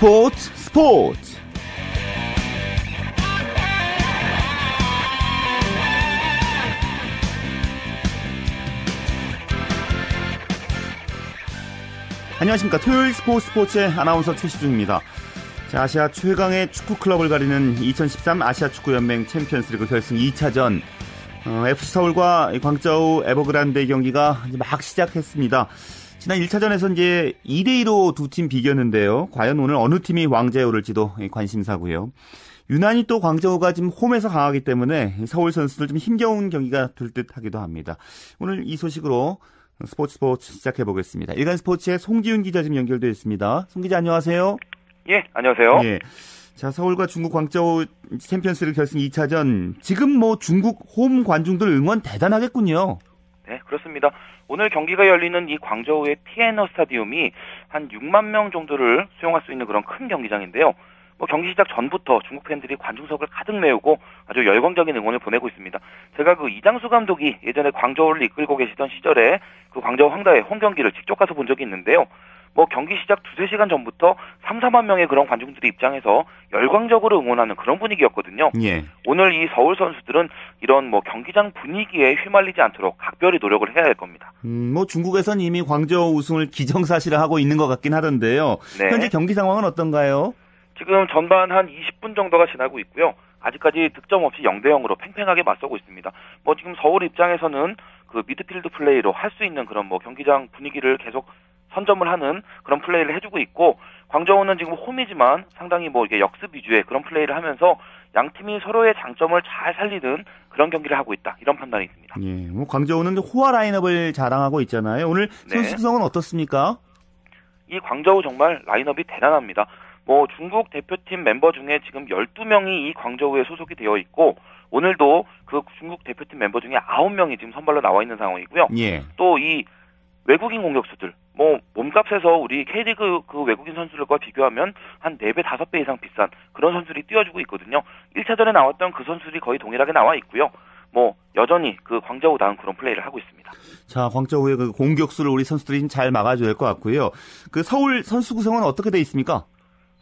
스포츠 스포츠. 안녕하십니까. 토요일 스포츠 스포츠의 아나운서 최시중입니다. 자, 아시아 최강의 축구 클럽을 가리는 2013 아시아 축구 연맹 챔피언스리그 결승 2차전. 어, FC 서울과 광저우 에버그란데 경기가 막 시작했습니다. 지난 1차전에서 이제 2대2로 두 팀 비겼는데요. 과연 오늘 어느 팀이 왕자에 오를지도 관심사고요. 유난히 또 광저우가 지금 홈에서 강하기 때문에 서울 선수들 좀 힘겨운 경기가 될 듯 하기도 합니다. 오늘 이 소식으로 스포츠 스포츠 시작해 보겠습니다. 일간 스포츠의 송지훈 기자 지금 연결되어 있습니다. 송 기자 안녕하세요. 예, 안녕하세요. 예. 자, 서울과 중국 광저우 챔피언스리그 결승 2차전. 지금 뭐 중국 홈 관중들 응원 대단하겠군요. 네, 그렇습니다. 오늘 경기가 열리는 이 광저우의 티에너 스타디움이 한 6만 명 정도를 수용할 수 있는 그런 큰 경기장인데요. 뭐 경기 시작 전부터 중국 팬들이 관중석을 가득 메우고 아주 열광적인 응원을 보내고 있습니다. 제가 그 이장수 감독이 예전에 광저우를 이끌고 계시던 시절에 그 광저우 황다의 홈 경기를 직접 가서 본 적이 있는데요. 뭐 경기 시작 두세 시간 전부터 3, 4만 명의 그런 관중들이 입장해서 열광적으로 응원하는 그런 분위기였거든요. 예. 오늘 이 서울 선수들은 이런 뭐 경기장 분위기에 휘말리지 않도록 각별히 노력을 해야 할 겁니다. 음, 뭐 중국에선 이미 광저우 우승을 기정사실화하고 있는 것 같긴 하던데요. 네. 현재 경기 상황은 어떤가요? 지금 전반 한 20분 정도가 지나고 있고요. 아직까지 득점 없이 0대 0으로 팽팽하게 맞서고 있습니다. 뭐 지금 서울 입장에서는 그 미드필드 플레이로 할 수 있는 그런 뭐 경기장 분위기를 계속 선점을 하는 그런 플레이를 해주고 있고 광저우는 지금 홈이지만 상당히 뭐 이게 역습 위주의 그런 플레이를 하면서 양 팀이 서로의 장점을 잘 살리는 그런 경기를 하고 있다 이런 판단이 있습니다. 예, 뭐 광저우는 호화 라인업을 자랑하고 있잖아요. 오늘 네. 선수 구성은 어떻습니까? 이 광저우 정말 라인업이 대단합니다. 뭐 중국 대표팀 멤버 중에 지금 12명이 이 광저우에 소속이 되어 있고 오늘도 그 중국 대표팀 member 중에 9명이 지금 선발로 나와 있는 상황이고요. 예. 또이 외국인 공격수들 뭐 몸값에서 우리 K리그 그 외국인 선수들과 비교하면 한 4배, 5배 이상 비싼 그런 선수들이 뛰어주고 있거든요. 1차전에 나왔던 그 선수들이 거의 동일하게 나와 있고요. 뭐 여전히 그 광저우 다운 그런 플레이를 하고 있습니다. 자, 광저우의 그 공격수를 우리 선수들이 잘 막아줘야 될 것 같고요. 그 서울 선수 구성은 어떻게 돼 있습니까?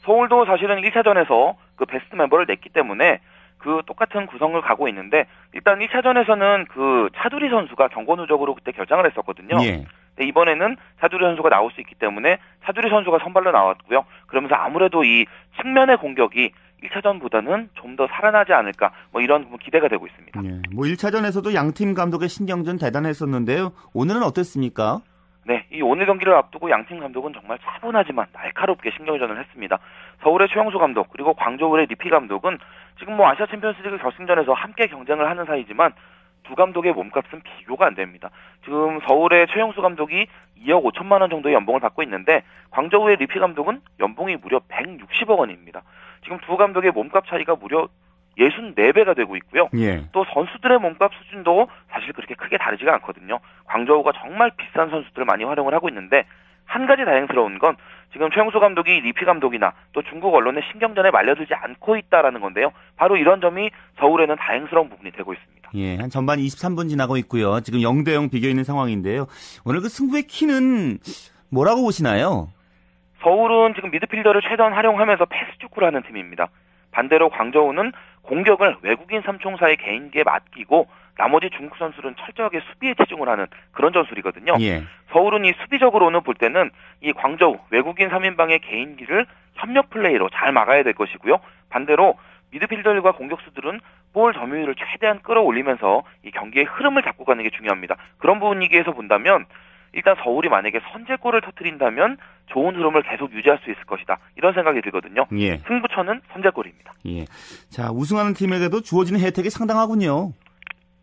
서울도 사실은 1차전에서 그 베스트 멤버를 냈기 때문에 그 똑같은 구성을 가고 있는데 일단 1차전에서는 그 차두리 선수가 경고 누적으로 그때 결장을 했었거든요. 예. 이번에는 차두리 선수가 나올 수 있기 때문에 차두리 선수가 선발로 나왔고요. 그러면서 아무래도 이 측면의 공격이 1차전보다는 좀 더 살아나지 않을까 뭐 이런 기대가 되고 있습니다. 예. 뭐 1차전에서도 양 팀 감독의 신경전 대단했었는데요. 오늘은 어땠습니까? 네, 이 오늘 경기를 앞두고 양팀 감독은 정말 차분하지만 날카롭게 신경전을 했습니다. 서울의 최영수 감독 그리고 광저우의 리피 감독은 지금 뭐 아시아 챔피언스리그 결승전에서 함께 경쟁을 하는 사이지만 두 감독의 몸값은 비교가 안 됩니다. 지금 서울의 최영수 감독이 2억 5천만 원 정도의 연봉을 받고 있는데 광저우의 리피 감독은 연봉이 무려 160억 원입니다. 지금 두 감독의 몸값 차이가 무려 64배가 되고 있고요. 예. 또 선수들의 몸값 수준도 사실 그렇게 크게 다르지가 않거든요. 광저우가 정말 비싼 선수들을 많이 활용을 하고 있는데 한 가지 다행스러운 건 지금 최영수 감독이 리피 감독이나 또 중국 언론의 신경전에 말려들지 않고 있다라는 건데요. 바로 이런 점이 서울에는 다행스러운 부분이 되고 있습니다. 예, 한 전반 23분 지나고 있고요. 지금 0대 0 비겨 있는 상황인데요. 오늘 그 승부의 키는 뭐라고 보시나요? 서울은 지금 미드필더를 최대한 활용하면서 패스 축구를 하는 팀입니다. 반대로 광저우는 공격을 외국인 삼총사의 개인기에 맡기고 나머지 중국 선수들은 철저하게 수비에 치중을 하는 그런 전술이거든요. 예. 서울은 이 수비적으로는 볼 때는 이 광저우 외국인 3인방의 개인기를 협력 플레이로 잘 막아야 될 것이고요. 반대로 미드필더들과 공격수들은 볼 점유율을 최대한 끌어올리면서 이 경기의 흐름을 잡고 가는 게 중요합니다. 그런 분위기에서 본다면 일단 서울이 만약에 선제골을 터트린다면 좋은 흐름을 계속 유지할 수 있을 것이다. 이런 생각이 들거든요. 예. 승부처는 선제골입니다. 예. 자, 우승하는 팀에게도 주어지는 혜택이 상당하군요.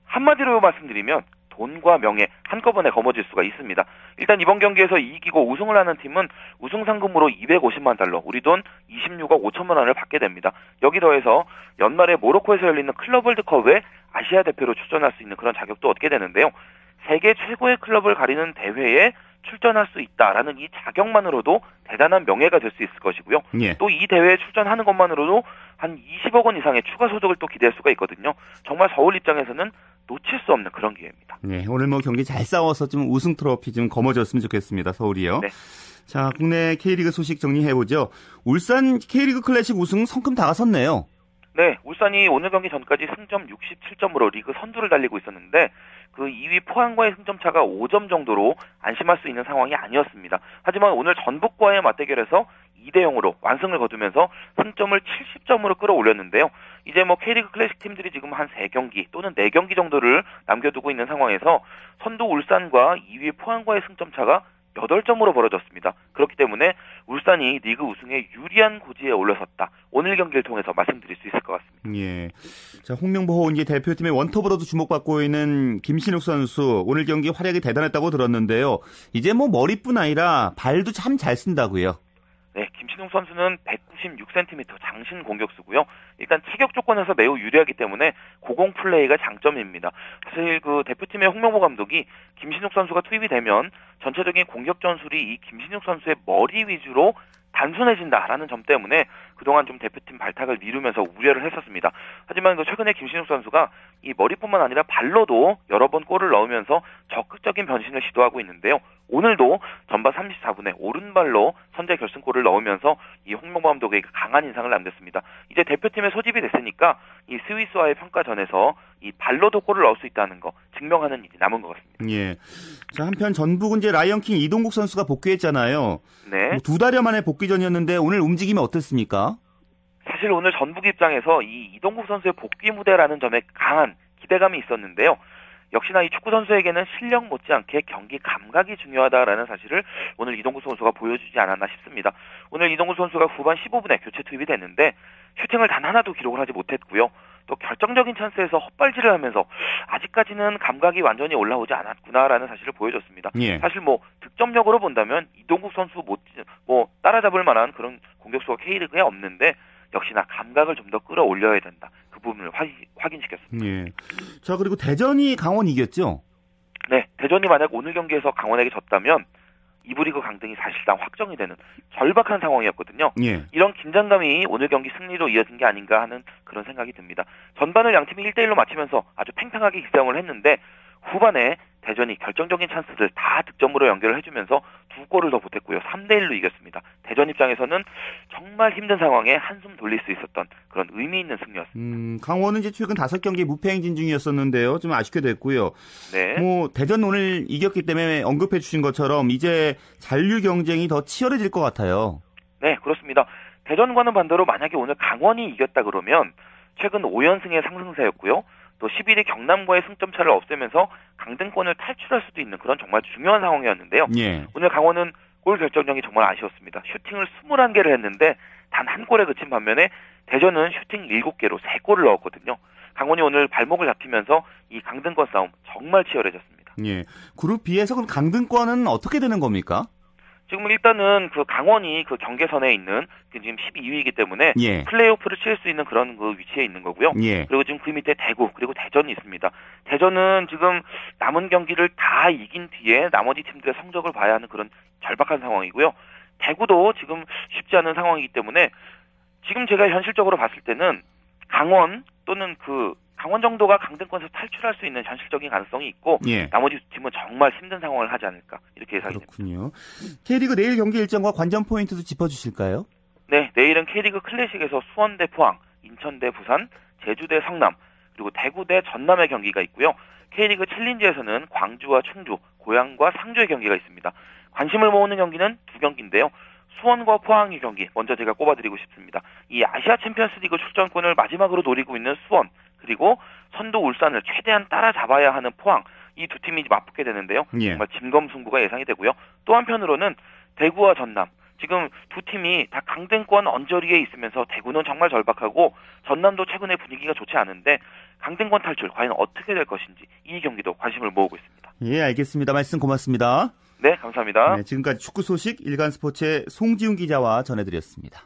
한마디로 말씀드리면 돈과 명예 한꺼번에 거머쥘 수가 있습니다. 일단 이번 경기에서 이기고 우승을 하는 팀은 우승 상금으로 250만 달러, 우리 돈 26억 5천만 원을 받게 됩니다. 여기 더해서 연말에 모로코에서 열리는 클럽 월드컵에 아시아 대표로 출전할 수 있는 그런 자격도 얻게 되는데요. 세계 최고의 클럽을 가리는 대회에 출전할 수 있다라는 이 자격만으로도 대단한 명예가 될 수 있을 것이고요. 예. 또이 대회에 출전하는 것만으로도 한 20억 원 이상의 추가 소득을 또 기대할 수가 있거든요. 정말 서울 입장에서는 놓칠 수 없는 그런 기회입니다. 네, 오늘 뭐 경기 잘 싸워서 좀 우승 트로피 좀 거머쥐었으면 좋겠습니다. 서울이요. 네. 자, 국내 K리그 소식 정리해보죠. 울산 K리그 클래식 우승 성큼 다가섰네요. 네, 울산이 오늘 경기 전까지 승점 67점으로 리그 선두를 달리고 있었는데 그 2위 포항과의 승점 차가 5점 정도로 안심할 수 있는 상황이 아니었습니다. 하지만 오늘 전북과의 맞대결에서 2대 0으로 완승을 거두면서 승점을 70점으로 끌어올렸는데요. 이제 뭐 K리그 클래식 팀들이 지금 한 3경기 또는 4경기 정도를 남겨두고 있는 상황에서 선두 울산과 2위 포항과의 승점 차가 8점으로 벌어졌습니다. 그렇기 때문에 울산이 리그 우승에 유리한 고지에 올라섰다. 오늘 경기를 통해서 말씀드릴 수 있을 것 같습니다. 예. 자, 홍명보 이제 대표팀의 원톱으로도 주목받고 있는 김신욱 선수 오늘 경기 활약이 대단했다고 들었는데요. 이제 뭐 머리뿐 아니라 발도 참 잘 쓴다고요. 네, 김신웅 선수는 196cm 장신 공격수고요. 일단 체격 조건에서 매우 유리하기 때문에 고공 플레이가 장점입니다. 사실 그 대표팀의 홍명보 감독이 김신욱 선수가 투입이 되면 전체적인 공격 전술이 이 김신욱 선수의 머리 위주로 단순해진다라는 점 때문에 그동안 좀 대표팀 발탁을 미루면서 우려를 했었습니다. 하지만 그 최근에 김신욱 선수가 이 머리뿐만 아니라 발로도 여러 번 골을 넣으면서 적극적인 변신을 시도하고 있는데요. 오늘도 전반 34분에 오른발로 선제 결승골을 넣으면서 이 홍명보 감독에게 강한 인상을 남겼습니다. 이제 대표팀에 소집이 됐으니까 이 스위스와의 평가전에서 이 발로도 골을 넣을 수 있다는 거 증명하는 일이 남은 것 같습니다. 예. 자, 한편 전북은 이제 라이언킹 이동국 선수가 복귀했잖아요. 네. 뭐 두 달여 만에 복귀전이었는데 오늘 움직임이 어땠습니까? 사실 오늘 전북 입장에서 이 이동국 선수의 복귀 무대라는 점에 강한 기대감이 있었는데요. 역시나 이 축구 선수에게는 실력 못지않게 경기 감각이 중요하다라는 사실을 오늘 이동국 선수가 보여주지 않았나 싶습니다. 오늘 이동국 선수가 후반 15분에 교체 투입이 됐는데 슈팅을 단 하나도 기록을 하지 못했고요. 또 결정적인 찬스에서 헛발질을 하면서 아직까지는 감각이 완전히 올라오지 않았구나라는 사실을 보여줬습니다. 예. 사실 뭐 득점력으로 본다면 이동국 선수 못 뭐 따라잡을 만한 그런 공격수가 K리그에 없는데 역시나 감각을 좀 더 끌어올려야 된다. 그 부분을 확인, 시켰습니다 예. 자, 그리고 대전이 강원 이겼죠? 네, 대전이 만약 오늘 경기에서 강원에게 졌다면 이브리그 강등이 사실상 확정이 되는 절박한 상황이었거든요. 예. 이런 긴장감이 오늘 경기 승리로 이어진 게 아닌가 하는 그런 생각이 듭니다. 전반을 양 팀이 1대1로 마치면서 아주 팽팽하게 기싸움을 했는데 후반에 대전이 결정적인 찬스를 다 득점으로 연결을 해주면서 두 골을 더 보탰고요. 3대1로 이겼습니다. 대전 입장에서는 정말 힘든 상황에 한숨 돌릴 수 있었던 그런 의미 있는 승리였습니다. 음, 강원은 이제 최근 다섯 경기 무패 행진 중이었었는데요. 좀 아쉽게 됐고요. 네. 뭐 대전 오늘 이겼기 때문에 언급해 주신 것처럼 이제 잔류 경쟁이 더 치열해질 것 같아요. 네, 그렇습니다. 대전과는 반대로 만약에 오늘 강원이 이겼다 그러면 최근 5연승의 상승세였고요. 또 11위 경남과의 승점 차를 없애면서 강등권을 탈출할 수도 있는 그런 정말 중요한 상황이었는데요. 예. 오늘 강원은 골 결정력이 정말 아쉬웠습니다. 슈팅을 21개를 했는데 단 한 골에 그친 반면에 대전은 슈팅 7개로 3골을 넣었거든요. 강원이 오늘 발목을 잡히면서 이 강등권 싸움 정말 치열해졌습니다. 예. 그룹 B에서 그럼 강등권은 어떻게 되는 겁니까? 지금 일단은 그 강원이 그 경계선에 있는 그 지금 12위이기 때문에 예. 플레이오프를 치를 수 있는 그런 그 위치에 있는 거고요. 예. 그리고 지금 그 밑에 대구 그리고 대전이 있습니다. 대전은 지금 남은 경기를 다 이긴 뒤에 나머지 팀들의 성적을 봐야 하는 그런 절박한 상황이고요. 대구도 지금 쉽지 않은 상황이기 때문에 지금 제가 현실적으로 봤을 때는 강원 또는 그 강원 정도가 강등권에서 탈출할 수 있는 현실적인 가능성이 있고 예. 나머지 팀은 정말 힘든 상황을 하지 않을까 이렇게 예상이 됩니다. 그렇군요. K리그 내일 경기 일정과 관전 포인트도 짚어주실까요? 네, 내일은 K리그 클래식에서 수원 대 포항, 인천 대 부산, 제주 대 성남, 그리고 대구 대 전남의 경기가 있고요. K리그 챌린지에서는 광주와 충주, 고양과 상주의 경기가 있습니다. 관심을 모으는 경기는 두 경기인데요. 수원과 포항의 경기 먼저 제가 꼽아드리고 싶습니다. 이 아시아 챔피언스리그 출전권을 마지막으로 노리고 있는 수원 그리고 선두 울산을 최대한 따라잡아야 하는 포항 이 두 팀이 맞붙게 되는데요. 예. 정말 진검승부가 예상이 되고요. 또 한편으로는 대구와 전남 지금 두 팀이 다 강등권 언저리에 있으면서 대구는 정말 절박하고 전남도 최근에 분위기가 좋지 않은데 강등권 탈출 과연 어떻게 될 것인지 이 경기도 관심을 모으고 있습니다. 예, 알겠습니다. 말씀 고맙습니다. 네, 감사합니다. 네, 지금까지 축구 소식 일간 스포츠의 송지훈 기자와 전해드렸습니다.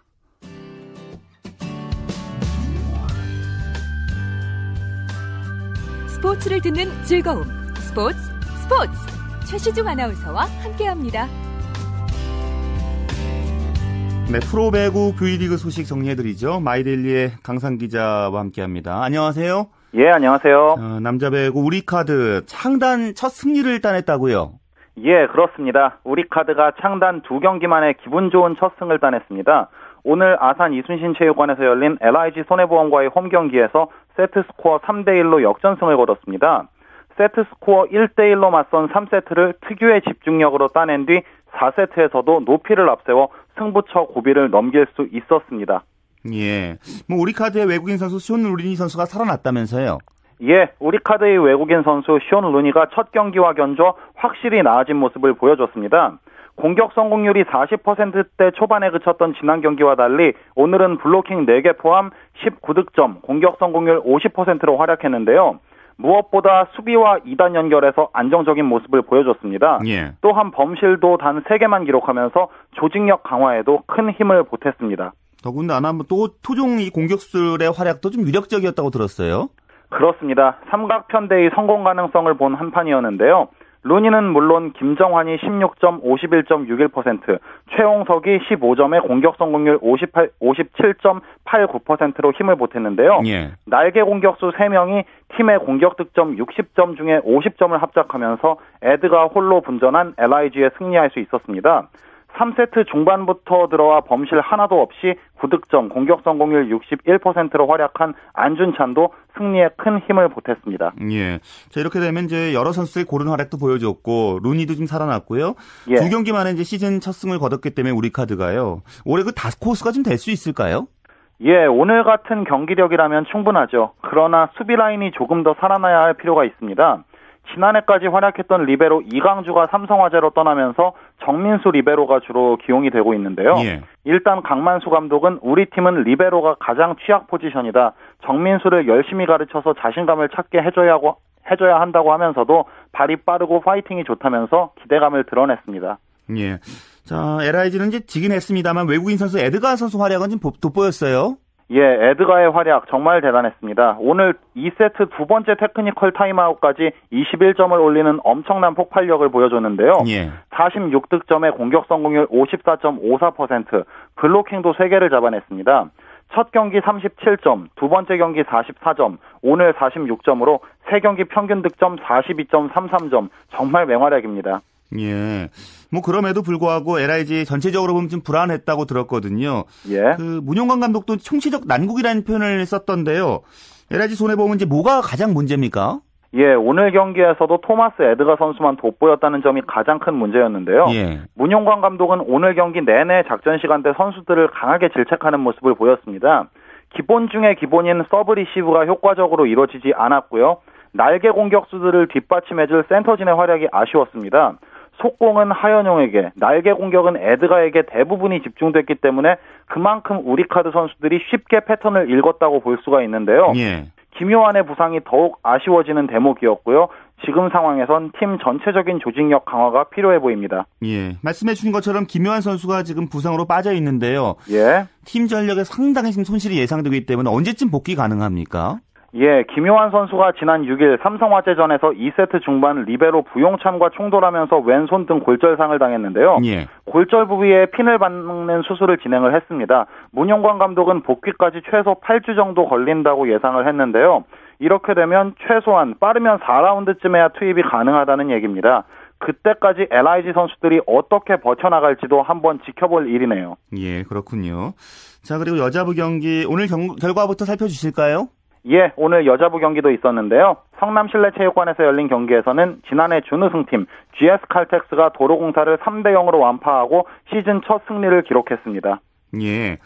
스포츠를 듣는 즐거움. 스포츠, 스포츠. 최시중 아나운서와 함께합니다. 네, 프로배구 V리그 소식 정리해드리죠. 마이데일리의 강산 기자와 함께합니다. 안녕하세요. 예, 안녕하세요. 어, 남자 배구 우리카드 창단 첫 승리를 따냈다고요. 예, 그렇습니다. 우리 카드가 창단 두 경기 만에 기분 좋은 첫 승을 따냈습니다. 오늘 아산 이순신 체육관에서 열린 LIG 손해보험과의 홈 경기에서 세트 스코어 3대 1로 역전승을 거뒀습니다. 세트 스코어 1대 1로 맞선 3세트를 특유의 집중력으로 따낸 뒤 4세트에서도 높이를 앞세워 승부처 고비를 넘길 수 있었습니다. 예. 뭐 우리 카드의 외국인 선수 숀 루니 선수가 살아났다면서요? 예, 우리 카드의 외국인 선수 숀 루니가 첫 경기와 견줘 확실히 나아진 모습을 보여줬습니다. 공격 성공률이 40%대 초반에 그쳤던 지난 경기와 달리 오늘은 블로킹 4개 포함 19득점, 공격 성공률 50%로 활약했는데요. 무엇보다 수비와 2단 연결에서 안정적인 모습을 보여줬습니다. 예. 또한 범실도 단 3개만 기록하면서 조직력 강화에도 큰 힘을 보탰습니다. 더군다나 뭐또 토종 이 공격수들의 활약도 좀 유력적이었다고 들었어요. 그렇습니다. 삼각편대의 성공 가능성을 본 한판이었는데요. 루니는 물론 김정환이 16점 51.61%, 최홍석이 15점에 공격 성공률 58, 57.89%로 힘을 보탰는데요. 예. 날개 공격수 3명이 팀의 공격 득점 60점 중에 50점을 합작하면서 에드가 홀로 분전한 LIG에 승리할 수 있었습니다. 3세트 중반부터 들어와 범실 하나도 없이 9득점, 공격 성공률 61%로 활약한 안준찬도 승리에 큰 힘을 보탰습니다. 예. 자, 이렇게 되면 이제 여러 선수들이 고른 활약도 보여줬고, 루니도 좀 살아났고요. 예. 두 경기 만에 이제 시즌 첫 승을 거뒀기 때문에 우리 카드가요. 올해 그 다스코스가 좀 될 수 있을까요? 예, 오늘 같은 경기력이라면 충분하죠. 그러나 수비 라인이 조금 더 살아나야 할 필요가 있습니다. 지난해까지 활약했던 리베로 이강주가 삼성화재로 떠나면서 정민수 리베로가 주로 기용이 되고 있는데요. 예. 일단 강만수 감독은 우리 팀은 리베로가 가장 취약 포지션이다. 정민수를 열심히 가르쳐서 자신감을 찾게 해줘야 하고 해줘야 한다고 하면서도 발이 빠르고 파이팅이 좋다면서 기대감을 드러냈습니다. 예. 자, LIG는 이제 지긴 했습니다만 외국인 선수 에드가 선수 활약은 좀 돋보였어요. 예, 에드가의 활약 정말 대단했습니다. 오늘 2세트 두 번째 테크니컬 타임아웃까지 21점을 올리는 엄청난 폭발력을 보여줬는데요. 예. 46득점에 공격 성공률 54.54%, 블로킹도 3개를 잡아냈습니다. 첫 경기 37점, 두 번째 경기 44점, 오늘 46점으로 세 경기 평균 득점 42.33점, 정말 맹활약입니다. 예. 뭐 그럼에도 불구하고 LIG 전체적으로 보면 좀 불안했다고 들었거든요. 예. 그 문용관 감독도 총체적 난국이라는 표현을 썼던데요. LIG 손해 보면 이제 뭐가 가장 문제입니까? 예, 오늘 경기에서도 토마스 에드가 선수만 돋보였다는 점이 가장 큰 문제였는데요. 예. 문용관 감독은 오늘 경기 내내 작전 시간대 선수들을 강하게 질책하는 모습을 보였습니다. 기본 중에 기본인 서브 리시브가 효과적으로 이루어지지 않았고요. 날개 공격수들을 뒷받침해줄 센터진의 활약이 아쉬웠습니다. 속공은 하현용에게, 날개 공격은 에드가에게 대부분이 집중됐기 때문에 그만큼 우리 카드 선수들이 쉽게 패턴을 읽었다고 볼 수가 있는데요. 예. 김요한의 부상이 더욱 아쉬워지는 대목이었고요. 지금 상황에선 팀 전체적인 조직력 강화가 필요해 보입니다. 예. 말씀해 주신 것처럼 김요한 선수가 지금 부상으로 빠져 있는데요. 예. 팀 전력에 상당히 지금 손실이 예상되기 때문에 언제쯤 복귀 가능합니까? 예, 김효환 선수가 지난 6일 삼성화재전에서 2세트 중반 리베로 부용찬과 충돌하면서 왼손 등 골절상을 당했는데요. 예. 골절 부위에 핀을 박는 수술을 진행을 했습니다. 문영관 감독은 복귀까지 최소 8주 정도 걸린다고 예상을 했는데요. 이렇게 되면 최소한 빠르면 4라운드쯤에야 투입이 가능하다는 얘기입니다. 그때까지 LIG 선수들이 어떻게 버텨나갈지도 한번 지켜볼 일이네요. 예, 그렇군요. 자, 그리고 여자부 경기 오늘 경, 결과부터 살펴주실까요? 예, 오늘 여자부 경기도 있었는데요. 성남실내체육관에서 열린 경기에서는 지난해 준우승팀 GS 칼텍스가 도로공사를 3대 0으로 완파하고 시즌 첫 승리를 기록했습니다. 예.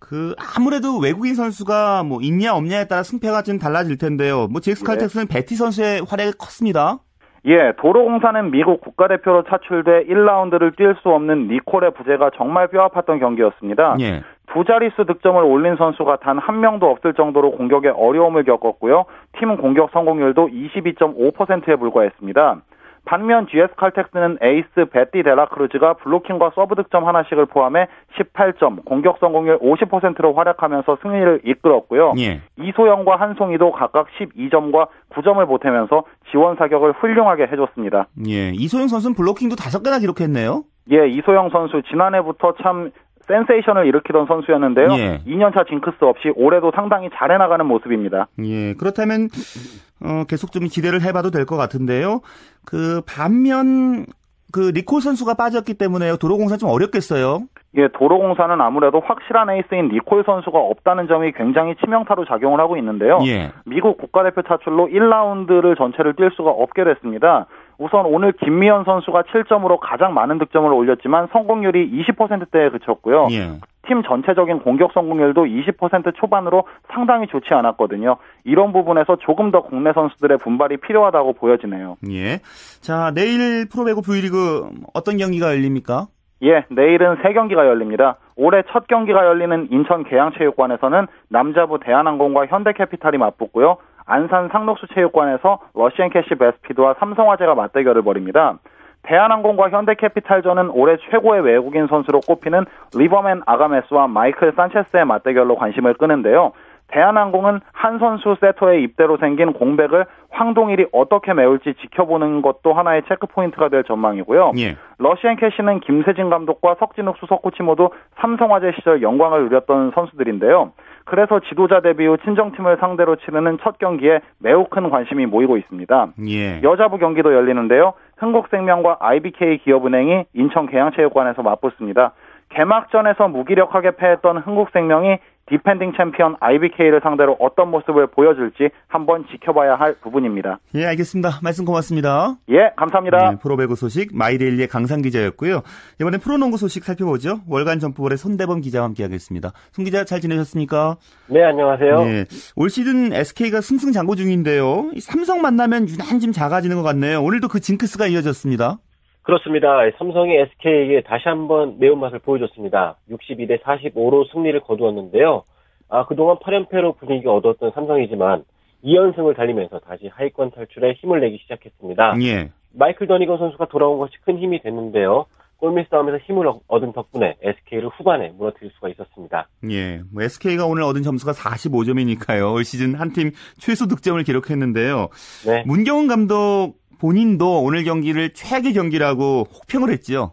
그 아무래도 외국인 선수가 뭐 있냐 없냐에 따라 승패가 좀 달라질 텐데요. 뭐 GS 칼텍스는 베티 선수의 활약이 컸습니다. 예, 도로공사는 미국 국가대표로 차출돼 1라운드를 뛸 수 없는 니콜의 부재가 정말 뼈아팠던 경기였습니다. 예. 두 자릿수 득점을 올린 선수가 단 한 명도 없을 정도로 공격에 어려움을 겪었고요. 팀 공격 성공률도 22.5%에 불과했습니다. 반면 GS 칼텍스는 에이스 베티 데라크루즈가 블로킹과 서브 득점 하나씩을 포함해 18점, 공격 성공률 50%로 활약하면서 승리를 이끌었고요. 예. 이소영과 한송이도 각각 12점과 9점을 보태면서 지원 사격을 훌륭하게 해줬습니다. 예. 이소영 선수는 블로킹도 다섯 개나 기록했네요. 예, 이소영 선수 지난해부터 참 센세이션을 일으키던 선수였는데요. 예. 2년차 징크스 없이 올해도 상당히 잘해 나가는 모습입니다. 예. 그렇다면 어, 계속 좀 기대를 해봐도 될 것 같은데요. 그 반면 그 니콜 선수가 빠졌기 때문에 도로공사 좀 어렵겠어요. 예, 도로공사는 아무래도 확실한 에이스인 니콜 선수가 없다는 점이 굉장히 치명타로 작용을 하고 있는데요. 예. 미국 국가대표 타출로 1라운드를 전체를 뛸 수가 없게 됐습니다. 우선 오늘 김미연 선수가 7점으로 가장 많은 득점을 올렸지만 성공률이 20%대에 그쳤고요. 예. 팀 전체적인 공격 성공률도 20% 초반으로 상당히 좋지 않았거든요. 이런 부분에서 조금 더 국내 선수들의 분발이 필요하다고 보여지네요. 예. 자, 내일 프로배구 V리그 어떤 경기가 열립니까? 예, 내일은 세 경기가 열립니다. 올해 첫 경기가 열리는 인천 계양체육관에서는 남자부 대한항공과 현대캐피탈이 맞붙고요. 안산 상록수 체육관에서 러시앤캐시 베스피드와 삼성화재가 맞대결을 벌입니다. 대한항공과 현대캐피탈전은 올해 최고의 외국인 선수로 꼽히는 리버만 아가메스와 마이클 산체스의 맞대결로 관심을 끄는데요. 대한항공은 한선수 세터의 입대로 생긴 공백을 황동일이 어떻게 메울지 지켜보는 것도 하나의 체크 포인트가 될 전망이고요. 예. 러시앤캐시는 김세진 감독과 석진욱 수석 코치 모두 삼성화재 시절 영광을 누렸던 선수들인데요. 그래서 지도자 데뷔 후 친정팀을 상대로 치르는 첫 경기에 매우 큰 관심이 모이고 있습니다. 예. 여자부 경기도 열리는데요. 흥국생명과 IBK 기업은행이 인천 계양체육관에서 맞붙습니다. 개막전에서 무기력하게 패했던 흥국생명이 디펜딩 챔피언 IBK를 상대로 어떤 모습을 보여줄지 한번 지켜봐야 할 부분입니다. 예, 알겠습니다. 말씀 고맙습니다. 예, 감사합니다. 네, 프로배구 소식 마이데일리의 강산 기자였고요. 이번엔 프로농구 소식 살펴보죠. 월간 점프볼의 손대범 기자와 함께하겠습니다. 손 기자 잘 지내셨습니까? 네, 안녕하세요. 예, 올 시즌 SK가 승승장구 중인데요. 이 삼성 만나면 유난히 좀 작아지는 것 같네요. 오늘도 그 징크스가 이어졌습니다. 그렇습니다. 삼성이 SK에게 다시 한번 매운맛을 보여줬습니다. 62대 45로 승리를 거두었는데요. 아, 그동안 8연패로 분위기가 어두웠던 삼성이지만 2연승을 달리면서 다시 하위권 탈출에 힘을 내기 시작했습니다. 예. 마이클 더니건 선수가 돌아온 것이 큰 힘이 됐는데요. 골밑 싸움에서 힘을 얻은 덕분에 SK를 후반에 무너뜨릴 수가 있었습니다. 예. 뭐 SK가 오늘 얻은 점수가 45점이니까요. 올 시즌 한 팀 최소 득점을 기록했는데요. 네. 문경은 감독 본인도 오늘 경기를 최악의 경기라고 혹평을 했지요.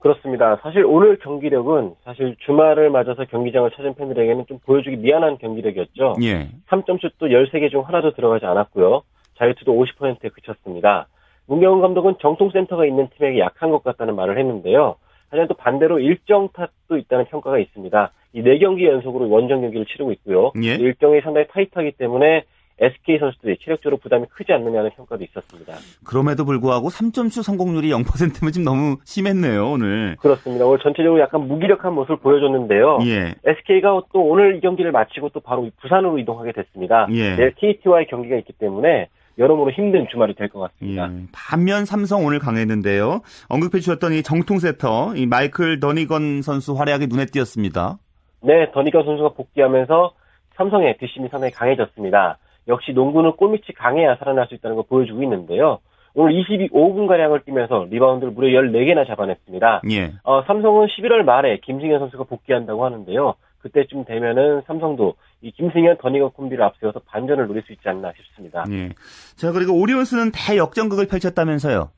그렇습니다. 사실 오늘 경기력은 사실 주말을 맞아서 경기장을 찾은 팬들에게는 좀 보여주기 미안한 경기력이었죠. 예. 3점슛도 13개 중 하나도 들어가지 않았고요. 자유투도 50%에 그쳤습니다. 문경훈 감독은 정통센터가 있는 팀에게 약한 것 같다는 말을 했는데요. 하지만 또 반대로 일정 탓도 있다는 평가가 있습니다. 이 4경기 연속으로 원정 경기를 치르고 있고요. 예. 일정이 상당히 타이트하기 때문에 SK 선수들이 체력적으로 부담이 크지 않느냐는 평가도 있었습니다. 그럼에도 불구하고 3점슛 성공률이 0%면 좀 너무 심했네요, 오늘. 그렇습니다. 오늘 전체적으로 약간 무기력한 모습을 보여줬는데요. 예. SK가 또 오늘 이 경기를 마치고 또 바로 부산으로 이동하게 됐습니다. 예. 내일 KT와의 경기가 있기 때문에 여러모로 힘든 주말이 될 것 같습니다. 예. 반면 삼성 오늘 강했는데요. 언급해 주셨던 이 정통 센터, 이 마이클 더니건 선수 활약이 눈에 띄었습니다. 네, 더니건 선수가 복귀하면서 삼성의 뒷심이 상당히 강해졌습니다. 역시 농구는 골밑이 강해야 살아날 수 있다는 걸 보여주고 있는데요. 오늘 22분가량을 뛰면서 리바운드를 무려 14개나 잡아냈습니다. 예. 어, 삼성은 11월 말에 김승현 선수가 복귀한다고 하는데요. 그때쯤 되면은 삼성도 이 김승현 더니건 콤비를 앞세워서 반전을 노릴 수 있지 않나 싶습니다. 예. 자, 그리고 오리온스는 대역전극을 펼쳤다면서요.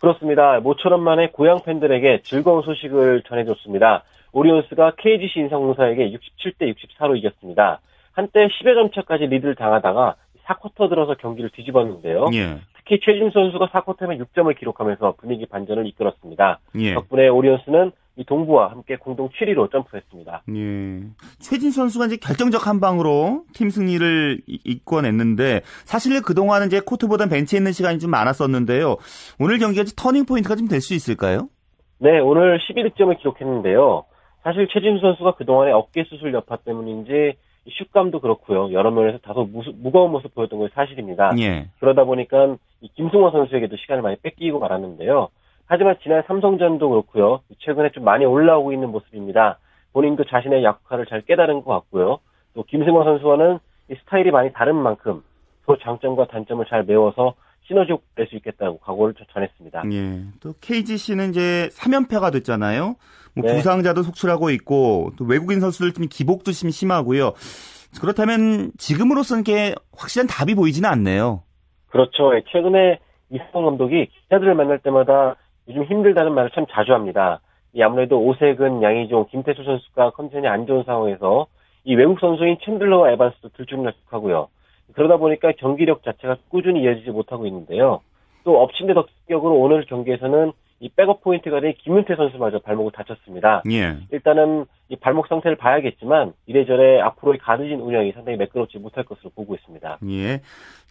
그렇습니다. 모처럼 만에 고향 팬들에게 즐거운 소식을 전해줬습니다. 오리온스가 KGC 인상공사에게 67대 64로 이겼습니다. 한때 10여 점 차까지 리드를 당하다가 4쿼터 들어서 경기를 뒤집었는데요. 예. 특히 최진 선수가 4쿼터에 6점을 기록하면서 분위기 반전을 이끌었습니다. 예. 덕분에 오리온스는 이 동부와 함께 공동 7위로 점프했습니다. 예. 최진 선수가 이제 결정적 한 방으로 팀 승리를 이- 이끌어냈는데 사실 그동안은 이제 코트보다 벤치에 있는 시간이 좀 많았었는데요. 오늘 경기가 이제 터닝 포인트가 좀 될 수 있을까요? 네, 오늘 12득점을 기록했는데요. 사실 최진수 선수가 그동안의 어깨 수술 여파 때문인지 이 슛감도 그렇고요. 여러 면에서 다소 무거운 모습 보였던 건 사실입니다. 예. 그러다 보니까 이 김승원 선수에게도 시간을 많이 뺏기고 말았는데요. 하지만 지난 삼성전도 그렇고요. 최근에 좀 많이 올라오고 있는 모습입니다. 본인도 자신의 역할을 잘 깨달은 것 같고요. 또 김승원 선수와는 이 스타일이 많이 다른 만큼 그 장점과 단점을 잘 메워서 시너지 낼 수 있겠다고 각오를 전했습니다. 예. 또 KGC는 이제 3연패가 됐잖아요. 뭐 네. 부상자도 속출하고 있고 또 외국인 선수들 좀 기복도 심 심하고요. 그렇다면 지금으로서는 게 확실한 답이 보이지는 않네요. 그렇죠. 예, 최근에 이승원 감독이 기자들을 만날 때마다 요즘 힘들다는 말을 참 자주 합니다. 이 아무래도 오세근, 양희종, 김태수 선수가 컨디션이 안 좋은 상황에서 이 외국 선수인 챈들러와 에반스도 들쭉날쭉하고요. 그러다 보니까 경기력 자체가 꾸준히 이어지지 못하고 있는데요. 또 엎친 데 덮친 격으로 오늘 경기에서는 이 백업 포인트 가드인 김윤태 선수마저 발목을 다쳤습니다. 예. 일단은 이 발목 상태를 봐야겠지만 이래저래 앞으로의 가드진 운영이 상당히 매끄럽지 못할 것으로 보고 있습니다. 예.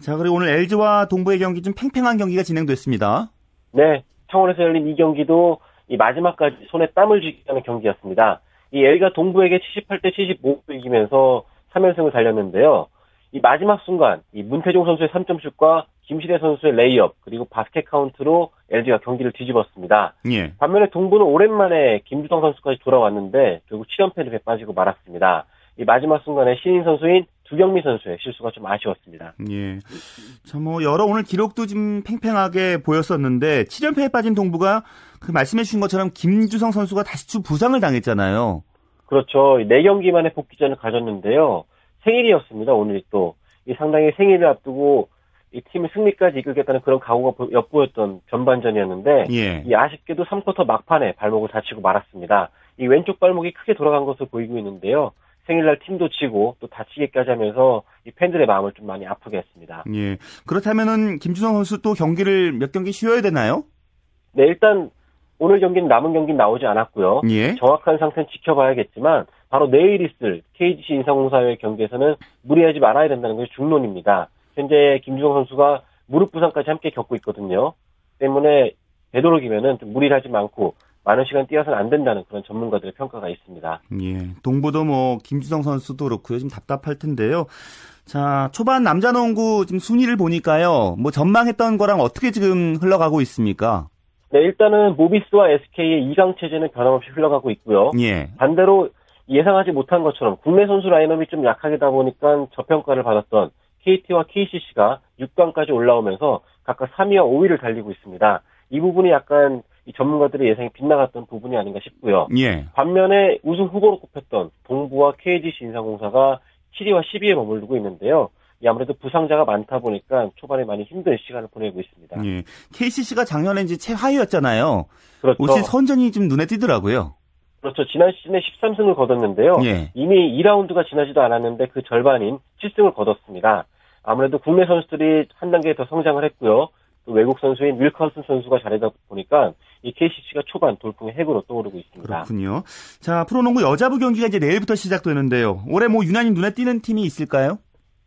자, 그리고 오늘 LG와 동부의 경기 좀 팽팽한 경기가 진행됐습니다. 네, 창원에서 열린 이 경기도 이 마지막까지 손에 땀을 쥐게 하는 경기였습니다. 이 LG가 동부에게 78대 75로 이기면서 3연승을 달렸는데요. 이 마지막 순간 이 문태종 선수의 3점슛과 김시래 선수의 레이업 그리고 바스켓 카운트로 LG가 경기를 뒤집었습니다. 예. 반면에 동부는 오랜만에 김주성 선수까지 돌아왔는데 결국 7연패를 빠지고 말았습니다. 이 마지막 순간에 신인 선수인 두경민 선수의 실수가 좀 아쉬웠습니다. 예. 자, 뭐, 여러 오늘 기록도 좀 팽팽하게 보였었는데, 7연패에 빠진 동부가 그 말씀해 주신 것처럼 김주성 선수가 다시 주 부상을 당했잖아요. 그렇죠. 4경기 만에 복귀전을 가졌는데요. 생일이었습니다. 오늘이 또. 이 상당히 생일을 앞두고 이 팀을 승리까지 이끌겠다는 그런 각오가 보- 엿보였던 전반전이었는데 예. 이 아쉽게도 3쿼터 막판에 발목을 다치고 말았습니다. 이 왼쪽 발목이 크게 돌아간 것으로 보이고 있는데요. 생일날 팀도 지고 또 다치기까지 하면서 이 팬들의 마음을 좀 많이 아프게 했습니다. 예. 그렇다면은 김주성 선수 또 경기를 몇 경기 쉬어야 되나요? 네, 일단 오늘 경기는 남은 경기는 나오지 않았고요. 예. 정확한 상태는 지켜봐야겠지만 바로 내일 있을 KGC 인상공사의 경기에서는 무리하지 말아야 된다는 것이 중론입니다. 현재 김주성 선수가 무릎 부상까지 함께 겪고 있거든요. 때문에 되도록이면은 좀 무리를 하지 않고 많은 시간 뛰어서는 안 된다는 그런 전문가들의 평가가 있습니다. 예. 동부도 뭐 김주성 선수도 그렇고요. 좀 답답할 텐데요. 자, 초반 남자 농구 지금 순위를 보니까요. 뭐 전망했던 거랑 어떻게 지금 흘러가고 있습니까? 네, 일단은 모비스와 SK의 2강 체제는 변함없이 흘러가고 있고요. 예. 반대로 예상하지 못한 것처럼 국내 선수 라인업이 좀 약하게다 보니까 저평가를 받았던 KT와 KCC가 6강까지 올라오면서 각각 3위와 5위를 달리고 있습니다. 이 부분이 약간 이 전문가들의 예상이 빗나갔던 부분이 아닌가 싶고요. 예. 반면에 우승 후보로 꼽혔던 동부와 KGC 인상공사가 7위와 10위에 머물고 있는데요. 이 아무래도 부상자가 많다 보니까 초반에 많이 힘든 시간을 보내고 있습니다. 예. KCC가 작년에 이제 최하위였잖아요. 그렇죠. 올 시즌 선전이 좀 눈에 띄더라고요. 그렇죠. 지난 시즌에 13승을 거뒀는데요. 예. 이미 2라운드가 지나지도 않았는데 그 절반인 7승을 거뒀습니다. 아무래도 국내 선수들이 한 단계 더 성장을 했고요. 또 외국 선수인 윌커슨 선수가 잘하다 보니까 이 KCC가 초반 돌풍의 핵으로 떠오르고 있습니다. 그렇군요. 자, 프로농구 여자부 경기가 이제 내일부터 시작되는데요. 올해 뭐 유난히 눈에 띄는 팀이 있을까요?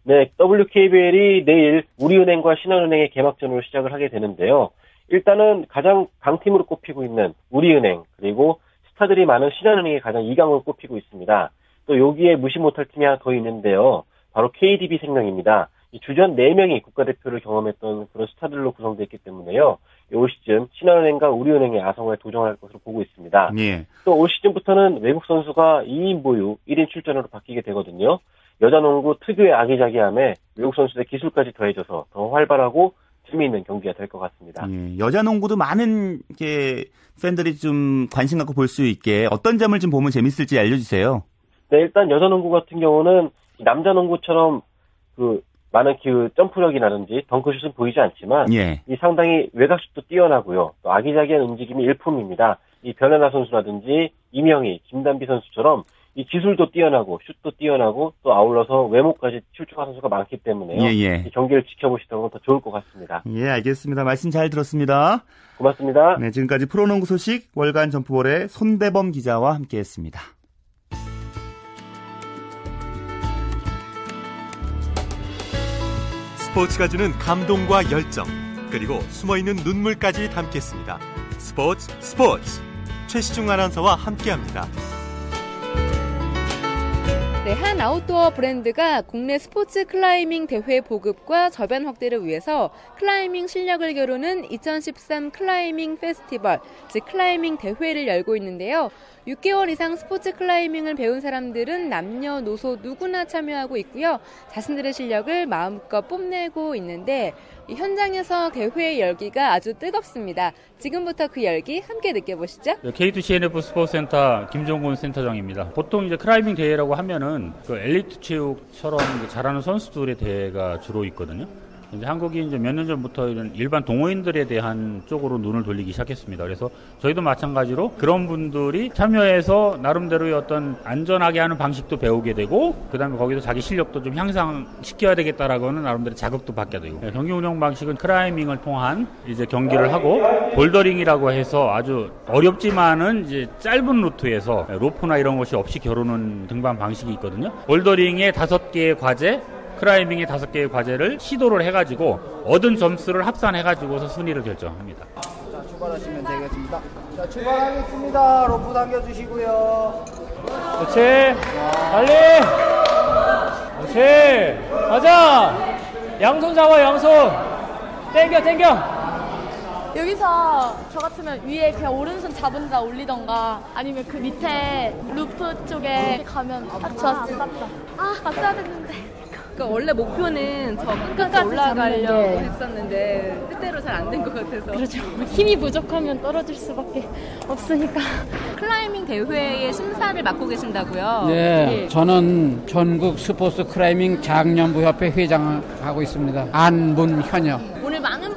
네, WKBL이 내일 우리은행과 신한은행의 개막전으로 시작을 하게 되는데요. 일단은 가장 강팀으로 꼽히고 있는 우리은행 그리고 스타들이 많은 신한은행이 가장 2강으로 꼽히고 있습니다. 또 여기에 무시 못할 팀이 하나 더 있는데요. 바로 KDB 생명입니다. 이 주전 4명이 국가대표를 경험했던 그런 스타들로 구성되어 있기 때문에요. 올 시즌 신한은행과 우리은행의 아성화에 도전할 것으로 보고 있습니다. 예. 또올 시즌부터는 외국 선수가 2인 보유, 1인 출전으로 바뀌게 되거든요. 여자 농구 특유의 아기자기함에 외국 선수들의 기술까지 더해져서 더 활발하고 재미있는 경기가 될 것 같습니다. 예. 여자 농구도 많은 이렇게 팬들이 좀 관심 갖고 볼 수 있게 어떤 점을 좀 보면 재밌을지 알려주세요. 네, 일단 여자 농구 같은 경우는 이 남자 농구처럼 그 많은 그 점프력이라든지 덩크슛은 보이지 않지만 예. 이 상당히 외곽슛도 뛰어나고요. 또 아기자기한 움직임이 일품입니다. 이 변현아 선수라든지 이명희, 김단비 선수처럼 이 기술도 뛰어나고 슛도 뛰어나고 또 아울러서 외모까지 출중한 선수가 많기 때문에요. 예, 예. 이 경기를 지켜보시다면 더 좋을 것 같습니다. 예, 알겠습니다. 말씀 잘 들었습니다. 고맙습니다. 네, 지금까지 프로농구 소식 월간 점프볼의 손대범 기자와 함께했습니다. 스포츠가 주는 감동과 열정, 그리고 숨어있는 눈물까지 담겠습니다. 스포츠 스포츠 최시중 아나운서와 함께합니다. 네, 한 아웃도어 브랜드가 국내 스포츠 클라이밍 대회 보급과 저변 확대를 위해서 클라이밍 실력을 겨루는 2013 클라이밍 페스티벌, 즉 클라이밍 대회를 열고 있는데요. 6개월 이상 스포츠 클라이밍을 배운 사람들은 남녀노소 누구나 참여하고 있고요. 자신들의 실력을 마음껏 뽐내고 있는데 이 현장에서 대회 열기가 아주 뜨겁습니다. 지금부터 그 열기 함께 느껴보시죠. K2 C&F 스포츠센터 김종곤 센터장입니다. 보통 이제 클라이밍 대회라고 하면은 그 엘리트 체육처럼 잘하는 선수들의 대회가 주로 있거든요. 이제 한국이 이제 몇 년 전부터 이런 일반 동호인들에 대한 쪽으로 눈을 돌리기 시작했습니다. 그래서 저희도 마찬가지로 그런 분들이 참여해서 나름대로의 어떤 안전하게 하는 방식도 배우게 되고 그다음에 거기서 자기 실력도 좀 향상시켜야 되겠다라고는 나름대로 자극도 받게 되고 네, 경기 운영 방식은 클라이밍을 통한 이제 경기를 하고 볼더링이라고 해서 아주 어렵지만은 이제 짧은 루트에서 로프나 이런 것이 없이 겨루는 등반 방식이 있거든요. 볼더링의 다섯 개의 과제 클라이밍의 다섯 개의 과제를 시도를 해가지고 얻은 점수를 합산해가지고서 순위를 결정합니다. 자, 출발하시면 되겠습니다. 자, 출발하겠습니다. 로프 당겨주시고요. 그렇지. 빨리. 그렇지. 가자. 양손 잡아, 양손. 땡겨, 땡겨. 여기서 저 같으면 위에 그냥 오른손 잡은 데다 올리던가 아니면 그 밑에 roof 쪽에 가면 딱 좋았을 것 같다. 아, 갔어야 됐는데. 그러니까 원래 목표는 저 끝까지 끝까지 올라가려고. 했었는데 뜻대로 잘 안 된 것 같아서. 그렇죠. 힘이 부족하면 떨어질 수밖에 없으니까. 클라이밍 대회의 심사를 맡고 계신다고요? 네, 저는 전국 스포츠 클라이밍 장년부 협회 회장하고 있습니다. 안문현역.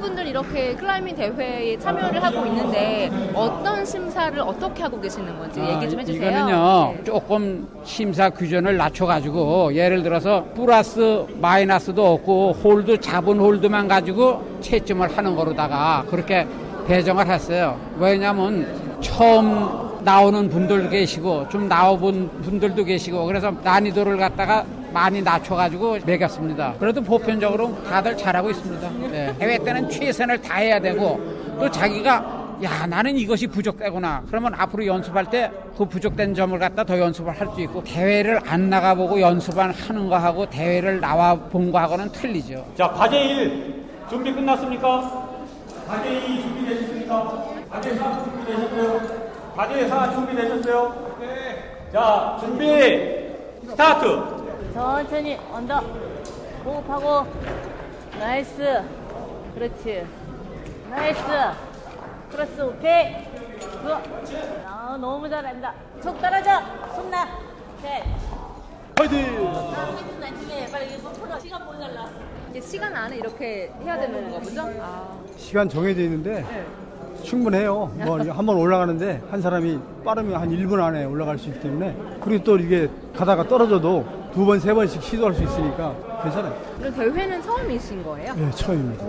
오늘 많은 분들 이렇게 클라이밍 대회에 참여를 하고 있는데 어떤 심사를 어떻게 하고 계시는 건지 얘기 좀 해주세요. 아, 이거는요 네. 조금 심사 규정을 낮춰가지고 예를 들어서 플러스 마이너스도 없고 홀드 잡은 홀드만 가지고 채점을 하는 거로다가 그렇게 배정을 했어요. 왜냐하면 처음 나오는 분들 계시고 좀 나와본 분들도 계시고 그래서 난이도를 갖다가 많이 낮춰가지고 매겼습니다. 그래도 보편적으로 다들 잘하고 있습니다. 네. 대회 때는 최선을 다해야 되고 또 자기가 야 나는 이것이 부족되구나 그러면 앞으로 연습할 때 그 부족된 점을 갖다 더 연습을 할 수 있고 대회를 안 나가보고 연습만 하는 거하고 대회를 나와 본 거하고는 틀리죠 자, 과제 1 준비 끝났습니까? 과제 2 준비되셨습니까? 과제 3 준비되셨어요? 과제 4 준비되셨어요? 네. 자, 준비 스타트! 천천히 under. 호흡하고. nice. 그렇지. nice. 크로스 오케이. good. 아, 너무 잘한다. 속 떨어져. 손나. 오케이. 화이팅! 나중에 빨리 이거 풀어 시간 모자라 이게 시간 안에 이렇게 해야 되는 거 보죠? 아. 시간 정해져 있는데 충분해요. 뭐 한 번 올라가는데 한 사람이 빠르면 한 1분 안에 올라갈 수 있기 때문에. 그리고 또 이게 가다가 떨어져도 두 번, 세 번씩 시도할 수 있으니까 괜찮아요. 그럼 대회는 처음이신 거예요? 네, 처음입니다.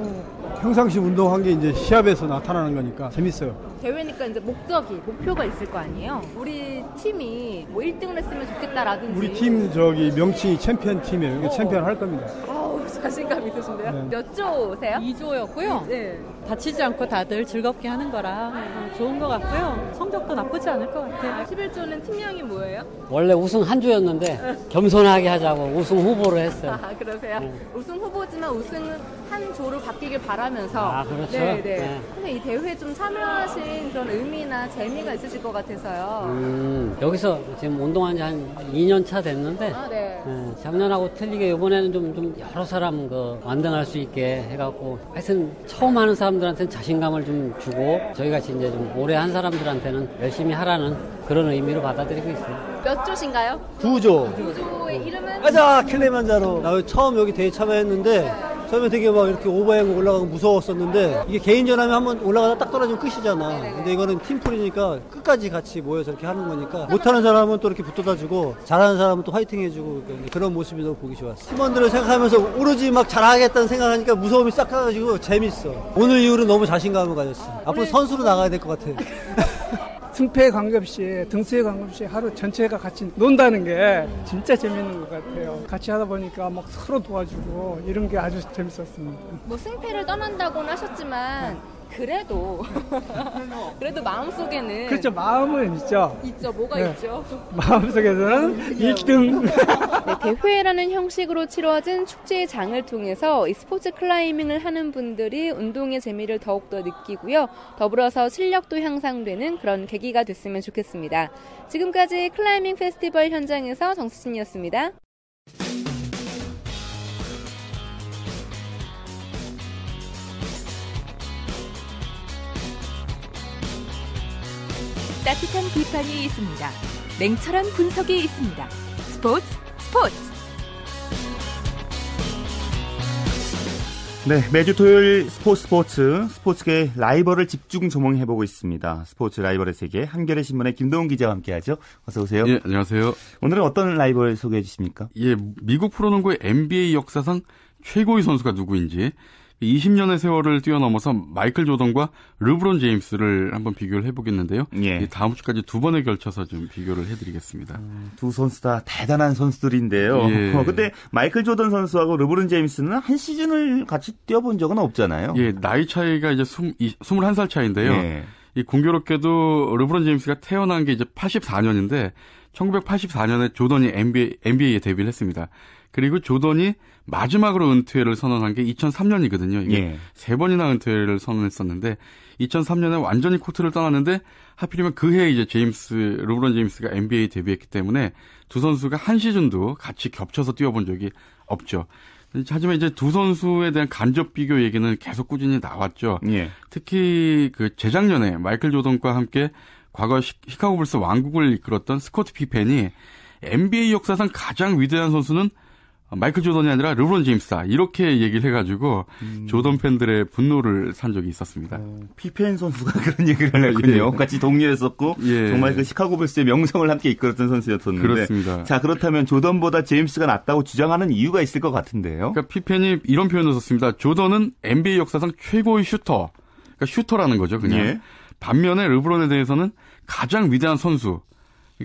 평상시 운동한 게 이제 시합에서 나타나는 거니까 재밌어요. 대회니까 이제 목적이, 목표가 있을 거 아니에요? 우리 팀이 뭐 1등을 했으면 좋겠다라든지. 우리 팀 저기 명칭이 챔피언 팀이에요. 이게 챔피언 할 겁니다. 아우, 자신감 있으신데요? 네. 몇 조 세요? 2조였고요. 네. 다치지 않고 다들 즐겁게 하는 거라 어, 좋은 것 같고요. 성적도 나쁘지 않을 것 같아요. 11조는 팀명이 뭐예요? 원래 우승 한 조였는데 겸손하게 하자고 우승 후보로 했어요. 아, 그러세요? 네. 우승 후보지만 우승은 한 조로 바뀌길 바라면서. 아, 그렇죠. 네, 네. 네. 근데 이 대회에 좀 참여하신 그런 의미나 재미가 있으실 것 같아서요. 음, 여기서 지금 운동한 지 한 2년 차 됐는데 아, 네. 예, 작년하고 틀리게 이번에는 좀, 좀 여러 사람 그 완등할 수 있게 해갖고 하여튼 처음 하는 사람 들한테는 자신감을 좀 주고 저희 같이 이제 좀 오래 한 사람들한테는 열심히 하라는 그런 의미로 받아들이고 있어요. 몇 조신가요? 구조. 구조의 이름은? 가자 킬레만자로. 나 처음 여기 대회 참여했는데 처음에 되게 막 이렇게 오버행 올라가고 무서웠었는데 이게 개인전 하면 한번 올라가다 딱 떨어지면 끝이잖아. 근데 이거는 팀플이니까 끝까지 같이 모여서 이렇게 하는 거니까 못하는 사람은 또 이렇게 붙어다 주고 잘하는 사람은 또 화이팅 해주고 그런 모습이 너무 보기 좋았어. 팀원들을 생각하면서 오로지 막 잘하겠다는 생각하니까 무서움이 싹 가가지고 재밌어. 오늘 이후로 너무 자신감을 가졌어. 앞으로 선수로 나가야 될 것 같아. 승패에 관계없이 등수에 관계없이 하루 전체가 같이 논다는 게 진짜 재밌는 것 같아요. 같이 하다 보니까 막 서로 도와주고 이런 게 아주 재밌었습니다. 뭐 승패를 떠난다고는 하셨지만 그래도 그래도 마음속에는 그렇죠. 마음은 있죠. 있죠. 뭐가 네. 있죠? 마음속에서는 1등. 네, 대회라는 형식으로 치러진 축제의 장을 통해서 이 스포츠 클라이밍을 하는 분들이 운동의 재미를 더욱더 느끼고요. 더불어서 실력도 향상되는 그런 계기가 됐으면 좋겠습니다. 지금까지 클라이밍 페스티벌 현장에서 정수진이었습니다. 따뜻한 비판이 있습니다. 냉철한 분석이 있습니다. 스포츠 스포츠 네, 매주 토요일 스포츠 스포츠 스포츠계 라이벌을 집중 조명해 보고 있습니다. 스포츠 라이벌의 세계 한겨레 신문의 김동훈 기자와 함께하죠. 어서 오세요. 예, 안녕하세요. 오늘은 어떤 라이벌 소개해 주십니까? 예, 미국 프로농구의 NBA 역사상 최고의 선수가 누구인지 20년의 세월을 뛰어넘어서 마이클 조던과 르브론 제임스를 한번 비교를 해보겠는데요. 예. 다음 주까지 두 번에 걸쳐서 좀 비교를 해드리겠습니다. 음, 두 선수 다 대단한 선수들인데요. 예. 어, 근데 마이클 조던 선수하고 르브론 제임스는 한 시즌을 같이 뛰어본 적은 없잖아요. 예, 나이 차이가 이제 20, 21살 차인데요. 예. 이 공교롭게도 르브론 제임스가 태어난 게 이제 84년인데 1984년에 조던이 NBA, NBA에 데뷔를 했습니다. 그리고 조던이 마지막으로 은퇴를 선언한 게 2003년이거든요. 이게 예. 세 번이나 은퇴를 선언했었는데 2003년에 완전히 코트를 떠났는데 하필이면 그 해에 이제 제임스 르브론 제임스가 NBA 데뷔했기 때문에 두 선수가 한 시즌도 같이 겹쳐서 뛰어본 적이 없죠. 하지만 이제 두 선수에 대한 간접 비교 얘기는 계속 꾸준히 나왔죠. 예. 특히 그 재작년에 마이클 조던과 함께 과거 시, 시카고 불스 왕국을 이끌었던 스코티 피펜이 NBA 역사상 가장 위대한 선수는 마이클 조던이 아니라 르브론 제임스다 이렇게 얘기를 해가지고 음. 조던 팬들의 분노를 산 적이 있었습니다. 피펜 선수가 그런 얘기를 했군요. 예. 같이 동료였었고 예. 정말 그 시카고 불스의 명성을 함께 이끌었던 선수였었는데. 그렇습니다. 자 그렇다면 조던보다 제임스가 낫다고 주장하는 이유가 있을 것 같은데요. 그러니까 피펜이 이런 표현을 썼습니다. 조던은 NBA 역사상 최고의 슈터, 그러니까 슈터라는 거죠, 그냥. 예. 반면에 르브론에 대해서는 가장 위대한 선수.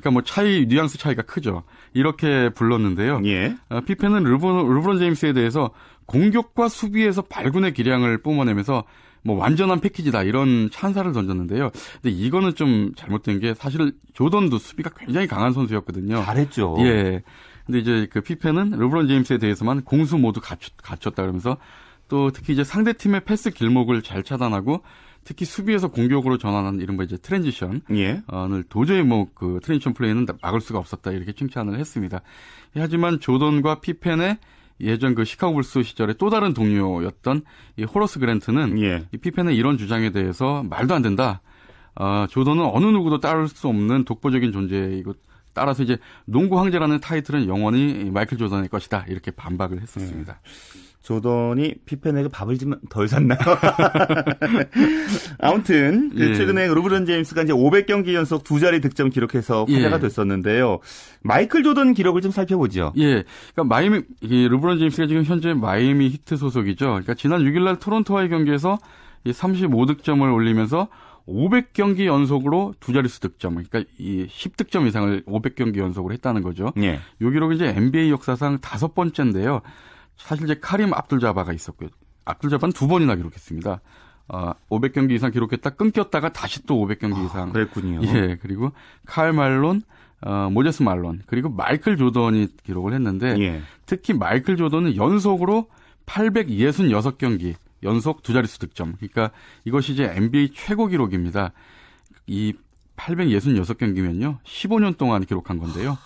그러니까 뭐 차이 뉘앙스 차이가 크죠. 이렇게 불렀는데요. 예. 어, 피펜은 르브론, 르브론 제임스에 대해서 공격과 수비에서 발군의 기량을 뿜어내면서 뭐 완전한 패키지다 이런 찬사를 던졌는데요. 근데 이거는 좀 잘못된 게 사실 조던도 수비가 굉장히 강한 선수였거든요. 잘했죠. 예. 근데 이제 그 피펜은 르브론 제임스에 대해서만 공수 모두 갖췄, 갖췄다 그러면서 또 특히 이제 상대 팀의 패스 길목을 잘 차단하고 특히 수비에서 공격으로 전환하는 이른바 이제 transition을 예. 도저히 뭐 그 transition 플레이는 막을 수가 없었다 이렇게 칭찬을 했습니다. 하지만 조던과 피펜의 예전 그 시카고 불스 시절의 또 다른 동료였던 이 호러스 그랜트는 예. 이 피펜의 이런 주장에 대해서 말도 안 된다. 어, 조던은 어느 누구도 따를 수 없는 독보적인 존재이고 따라서 이제 농구 황제라는 타이틀은 영원히 마이클 조던의 것이다 이렇게 반박을 했었습니다. 조던이 피펜에게 밥을 주면 덜 샀나요? 아무튼 그 예. 최근에 르브론 제임스가 이제 500경기 연속 두 자리 득점 기록해서 화제가 예. 됐었는데요. 마이클 조던 기록을 좀 살펴보죠. 예. 그러니까 마이미 이 르브론 제임스가 지금 현재 마이애미 히트 소속이죠. 그러니까 지난 6일 날 토론토와의 경기에서 이 35득점을 올리면서 500경기 연속으로 두 자릿수 득점. 그러니까 이 10득점 이상을 500경기 연속으로 했다는 거죠. 예. 요 기록은 이제 NBA 역사상 다섯 번째인데요. 사실 이제 카림 압둘자바가 있었고요. 압둘자바는 두 번이나 기록했습니다. 어, 500경기 이상 기록했다 끊겼다가 다시 또 500경기 이상. 그랬군요. 예, 그리고 칼 말론, 어, 모제스 말론, 그리고 마이클 조던이 기록을 했는데 예. 특히 마이클 조던은 연속으로 866경기 연속 두 자릿수 득점. 그러니까 이것이 이제 NBA 최고 기록입니다. 이 866경기면요. 15년 동안 기록한 건데요.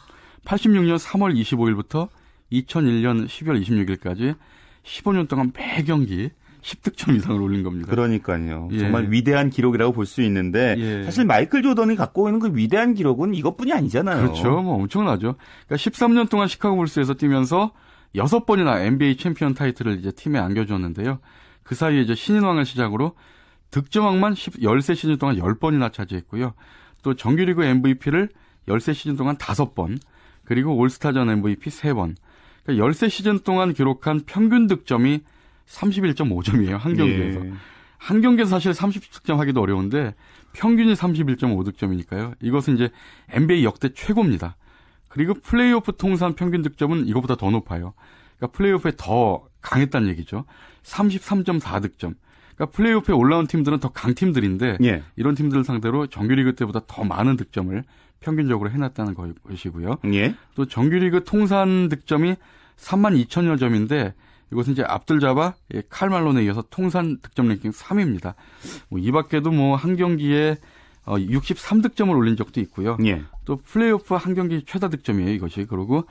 86년 3월 25일부터 2001년 12월 26일까지 15년 동안 매 경기 10득점 이상을 올린 겁니다. 그러니까요. 예. 정말 위대한 기록이라고 볼 수 있는데 예. 사실 마이클 조던이 갖고 있는 그 위대한 기록은 이것뿐이 아니잖아요. 그렇죠. 뭐 엄청나죠. 그러니까 13년 동안 시카고 불스에서 뛰면서 6번이나 NBA 챔피언 타이틀을 이제 팀에 안겨줬는데요. 그 사이에 이제 신인왕을 시작으로 득점왕만 10, 13시즌 동안 10번이나 차지했고요. 또 정규리그 MVP를 13시즌 동안 5번, 그리고 올스타전 MVP 3번. 그러니까 13시즌 동안 기록한 평균 득점이 31.5점이에요. 한 경기에서. 예. 한 경기에서 사실 30득점 하기도 어려운데 평균이 31.5득점이니까요. 이것은 이제 NBA 역대 최고입니다. 그리고 플레이오프 통산 평균 득점은 이것보다 더 높아요. 그러니까 플레이오프에 더 강했다는 얘기죠. 33.4 득점. 그러니까 플레이오프에 올라온 팀들은 더 강팀들인데 예. 이런 팀들 상대로 정규리그 때보다 더 많은 득점을 평균적으로 해놨다는 것이고요. 예. 또 정규리그 통산 득점이 3만 2천여 점인데 이것은 이제 압둘자바 예, 칼 말론에 이어서 통산 득점 랭킹 3위입니다. 뭐 이 밖에도 뭐 한 경기에 어 63득점을 올린 적도 있고요. 예. 또 플레이오프 한 경기 최다 득점이에요, 이것이. 그리고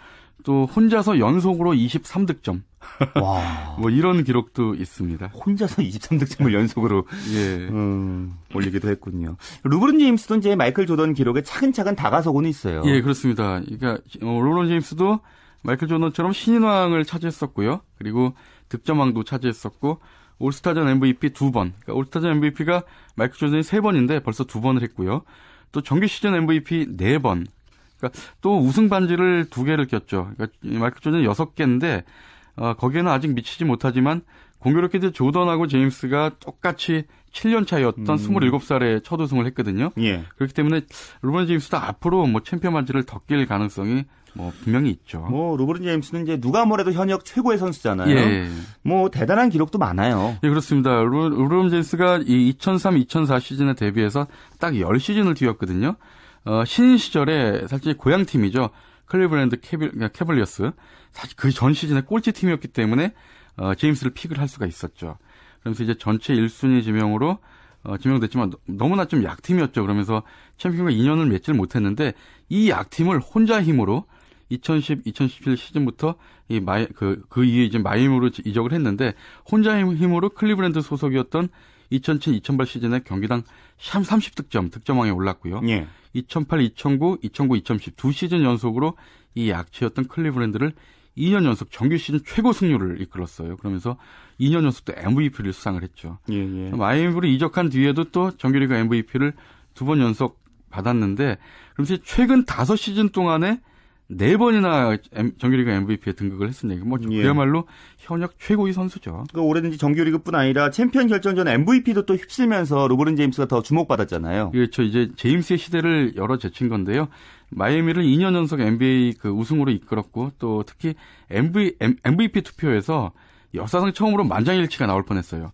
또 혼자서 연속으로 23득점. 와. 뭐 이런 기록도 있습니다. 혼자서 23득점을 연속으로 예. 음, 올리기도 했군요. 루브론 제임스도 이제 마이클 조던 기록에 차근차근 다가서고는 있어요. 예, 그렇습니다. 그러니까 어, 르브론 제임스도 마이클 조던처럼 신인왕을 차지했었고요. 그리고 득점왕도 차지했었고 올스타전 MVP 두 번. 그러니까 올스타전 MVP가 마이클 조던이 세 번인데 벌써 두 번을 했고요. 또 정규 시즌 MVP 네 번. 그러니까 또 우승 반지를 두 개를 꼈죠. 그러니까 마이클 조던이 여섯 개인데 어, 거기에는 아직 미치지 못하지만 공교롭게도 조던하고 제임스가 똑같이 7년 차였던 음. 27살에 첫 우승을 했거든요. 예. 그렇기 때문에 르브론 제임스도 앞으로 뭐 챔피언 반지를 더 낄 가능성이 뭐 분명히 있죠. 뭐 르브론 제임스는 이제 누가 뭐래도 현역 최고의 선수잖아요. 예. 뭐 대단한 기록도 많아요. 예, 그렇습니다. 르, 르브론 제임스가 이 2003-2004 시즌에 데뷔해서 딱 10시즌을 뛰었거든요. 어, 신인 시절에 사실 고향 팀이죠. 클리브랜드 캐빌, 그러니까 캐벌리어스. 사실 그 전 시즌에 꼴찌 팀이었기 때문에 어, 제임스를 pick을 할 수가 있었죠. 그러면서 이제 전체 1순위 지명으로 어, 지명됐지만 너무나 좀 약팀이었죠. 그러면서 챔피언과 인연을 맺지를 못했는데 이 약팀을 혼자 힘으로 2010, 2017 시즌부터 이 마이 그, 그 이후에 이제 마이애미로 이적을 했는데 혼자 힘으로 클리브랜드 소속이었던 2007, 2008 시즌에 경기당 30득점, 득점왕에 올랐고요. 예. 2008, 2009, 2009, 2010 두 시즌 연속으로 이 약체였던 클리브랜드를 2년 연속 정규 시즌 최고 승률을 이끌었어요. 그러면서 2년 연속 또 MVP를 수상을 했죠. 예, 예. 마이애미로 이적한 뒤에도 또 정규리그 MVP를 두 번 연속 받았는데 그러면서 최근 5시즌 동안에 네 번이나 정규리그 MVP에 등극을 했습니다. 뭐 예. 그야말로 현역 최고의 선수죠. 그 올해는 정규리그뿐 아니라 챔피언 결정전 MVP도 또 휩쓸면서 르브론 제임스가 더 주목받았잖아요. 그렇죠. 이제 제임스의 시대를 열어 제친 건데요. 마이애미를 2년 연속 NBA 그 우승으로 이끌었고 또 특히 MV, MVP 투표에서 역사상 처음으로 만장일치가 나올 뻔했어요.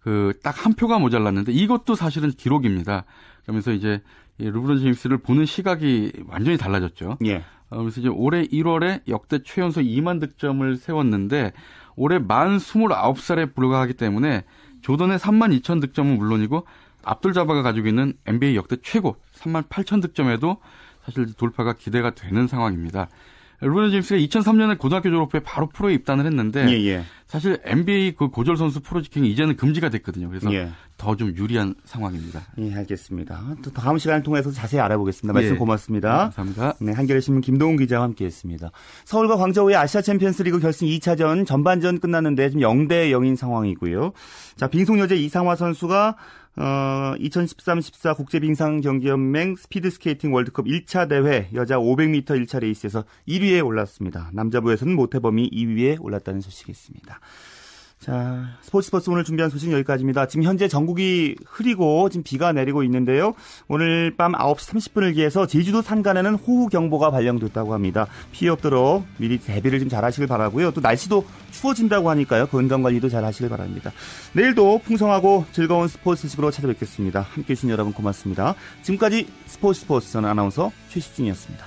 그 딱 한 표가 모자랐는데 이것도 사실은 기록입니다. 그러면서 이제 루브론 제임스를 보는 시각이 완전히 달라졌죠. 예. 그래서 이제 올해 1월에 역대 최연소 2만 득점을 세웠는데 올해 만 29살에 불과하기 때문에 조던의 3만 2천 득점은 물론이고 압돌 자바가 가지고 있는 NBA 역대 최고 3만 8천 득점에도 사실 돌파가 기대가 되는 상황입니다. 루브론 제임스가 2003년에 고등학교 졸업 후에 바로 프로에 입단을 했는데 예, 예. 사실 NBA 그 고졸 선수 프로 직행이 이제는 금지가 됐거든요. 그래서 예. 더좀 유리한 상황입니다. 예, 알겠습니다. 또 다음 시간을 통해서 자세히 알아보겠습니다. 말씀 예. 고맙습니다. 감사합니다. 네, 한겨레 신문 김동훈 기자와 함께했습니다. 서울과 광저우의 아시아 챔피언스리그 결승 2차전 전반전 끝났는데 지금 0대 0인 상황이고요. 자, 빙속여제 이상화 선수가 어, 2013-14 국제빙상경기연맹 스피드스케이팅 월드컵 1차 대회 여자 500m 1차 레이스에서 1위에 올랐습니다. 남자부에서는 모태범이 2위에 올랐다는 소식이 있습니다. 자, 스포츠 스포츠 오늘 준비한 소식 여기까지입니다. 지금 현재 전국이 흐리고 지금 비가 내리고 있는데요. 오늘 밤 9시 30분을 기해서 제주도 산간에는 호우경보가 발령됐다고 합니다. 피해 없도록 미리 대비를 좀 잘 하시길 바라고요. 또 날씨도 추워진다고 하니까요. 건강관리도 잘 하시길 바랍니다. 내일도 풍성하고 즐거운 스포츠 소식으로 찾아뵙겠습니다. 함께 해 주신 여러분 고맙습니다. 지금까지 스포츠 스포츠 저는 아나운서 최시중이었습니다.